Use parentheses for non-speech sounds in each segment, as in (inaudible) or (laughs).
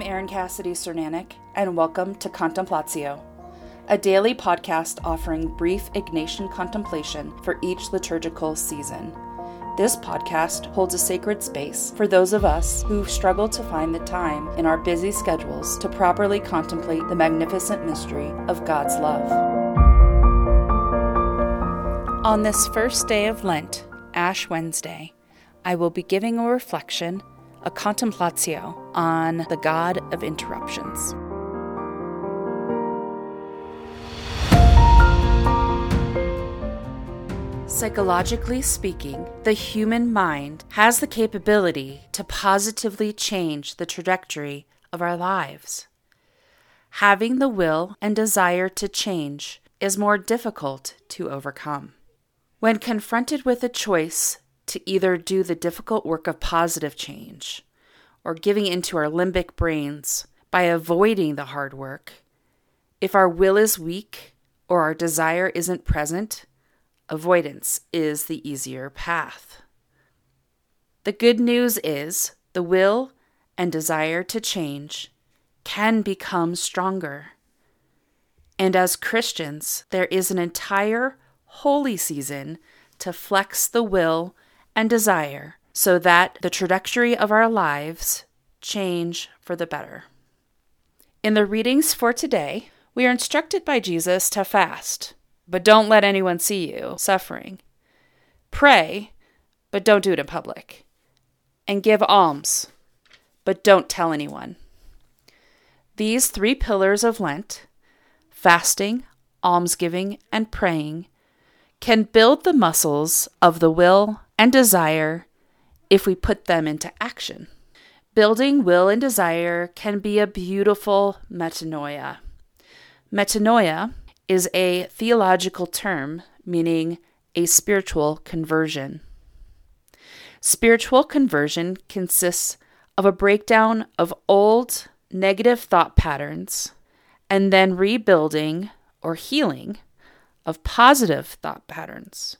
I'm Erin Cassidy Cernanik, and welcome to Contemplatio, a daily podcast offering brief Ignatian contemplation for each liturgical season. This podcast holds a sacred space for those of us who struggle to find the time in our busy schedules to properly contemplate the magnificent mystery of God's love. On this first day of Lent, Ash Wednesday, I will be giving a reflection, a contemplatio, on the God of interruptions. Psychologically speaking, the human mind has the capability to positively change the trajectory of our lives. Having the will and desire to change is more difficult to overcome. When confronted with a choice to either do the difficult work of positive change or giving into our limbic brains by avoiding the hard work, if our will is weak or our desire isn't present, avoidance is the easier path. The good news is the will and desire to change can become stronger. And as Christians, there is an entire holy season to flex the will and desire so that the trajectory of our lives change for the better. In the readings for today, we are instructed by Jesus to fast, but don't let anyone see you suffering. Pray, but don't do it in public. And give alms, but don't tell anyone. These three pillars of Lent fasting, almsgiving, and praying can build the muscles of the will and desire if we put them into action. Building will and desire can be a beautiful metanoia. Metanoia is a theological term meaning a spiritual conversion. Spiritual conversion consists of a breakdown of old negative thought patterns and then rebuilding or healing of positive thought patterns.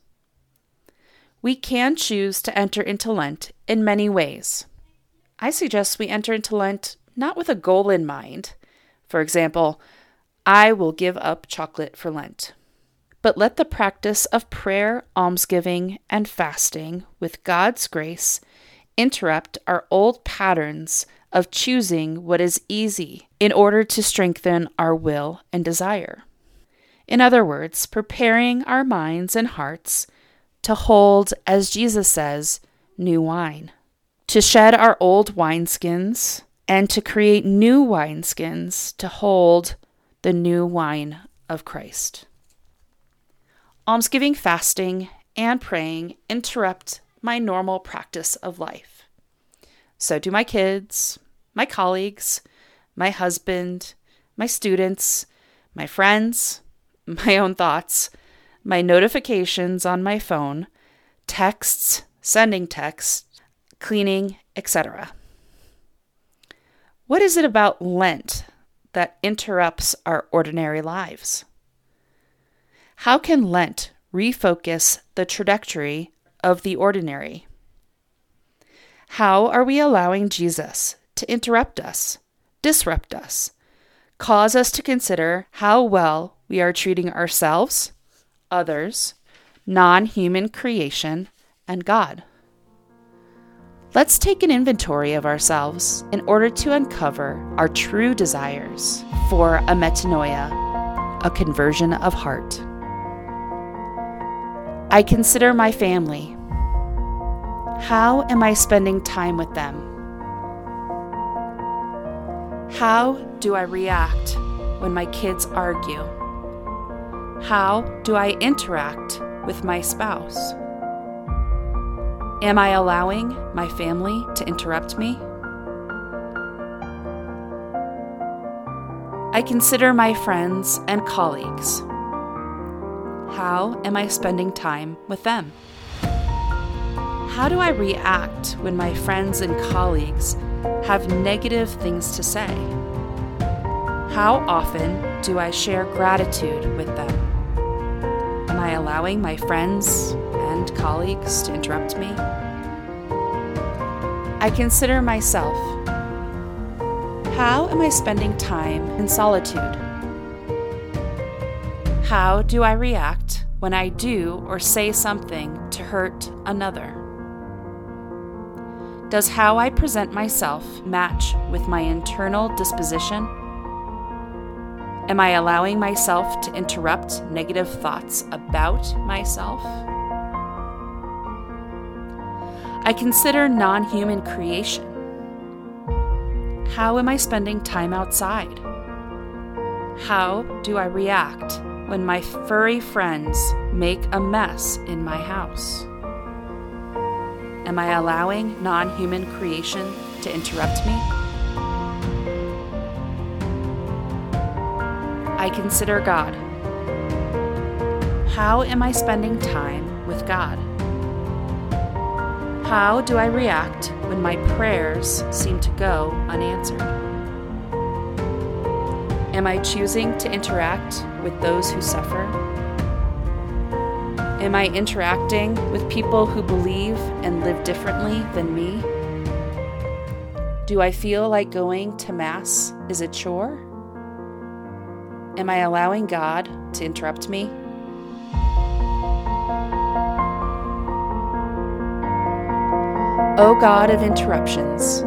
We can choose to enter into Lent in many ways. I suggest we enter into Lent not with a goal in mind. For example, I will give up chocolate for Lent. But let the practice of prayer, almsgiving, and fasting with God's grace interrupt our old patterns of choosing what is easy in order to strengthen our will and desire. In other words, preparing our minds and hearts to hold, as Jesus says, new wine, to shed our old wineskins and to create new wineskins to hold the new wine of Christ. Almsgiving, fasting, and praying interrupt my normal practice of life. So do my kids, my colleagues, my husband, my students, my friends, (laughs) my own thoughts, my notifications on my phone, texts, sending texts, cleaning, etc. What is it about Lent that interrupts our ordinary lives? How can Lent refocus the trajectory of the ordinary? How are we allowing Jesus to interrupt us, disrupt us, cause us to consider how well we are treating ourselves, others, non human creation, and God. Let's take an inventory of ourselves in order to uncover our true desires for a metanoia, a conversion of heart. I consider my family. How am I spending time with them? How do I react when my kids argue? How do I interact with my spouse? Am I allowing my family to interrupt me? I consider my friends and colleagues. How am I spending time with them? How do I react when my friends and colleagues have negative things to say? How often do I share gratitude with them? I allowing my friends and colleagues to interrupt me? I consider myself. How am I spending time in solitude? How do I react when I do or say something to hurt another? Does how I present myself match with my internal disposition? Am I allowing myself to interrupt negative thoughts about myself? I consider non human creation. How am I spending time outside? How do I react when my furry friends make a mess in my house? Am I allowing non human creation to interrupt me? I consider God. How am I spending time with God? How do I react when my prayers seem to go unanswered? Am I choosing to interact with those who suffer? Am I interacting with people who believe and live differently than me? Do I feel like going to Mass is a chore? Am I allowing God to interrupt me? O God of interruptions,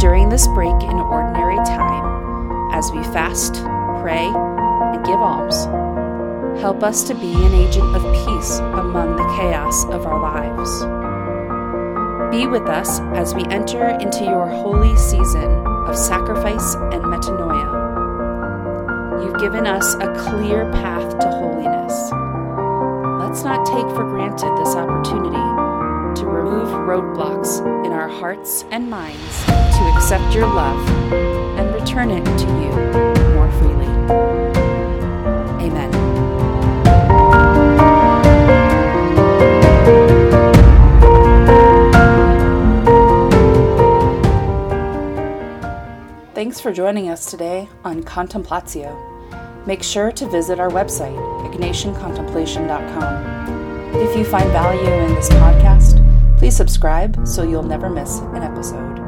during this break in ordinary time, as we fast, pray, and give alms, Help us to be an agent of peace among the chaos of our lives. Be with us as we enter into your holy season of sacrifice and metanoia. You've given us a clear path to holiness. Let's not take for granted this opportunity to remove roadblocks in our hearts and minds to accept your love and return it to you more freely. Amen. Thanks for joining us today on Contemplatio. Make sure to visit our website, ignatiancontemplation.com. If you find value in this podcast, please subscribe so you'll never miss an episode.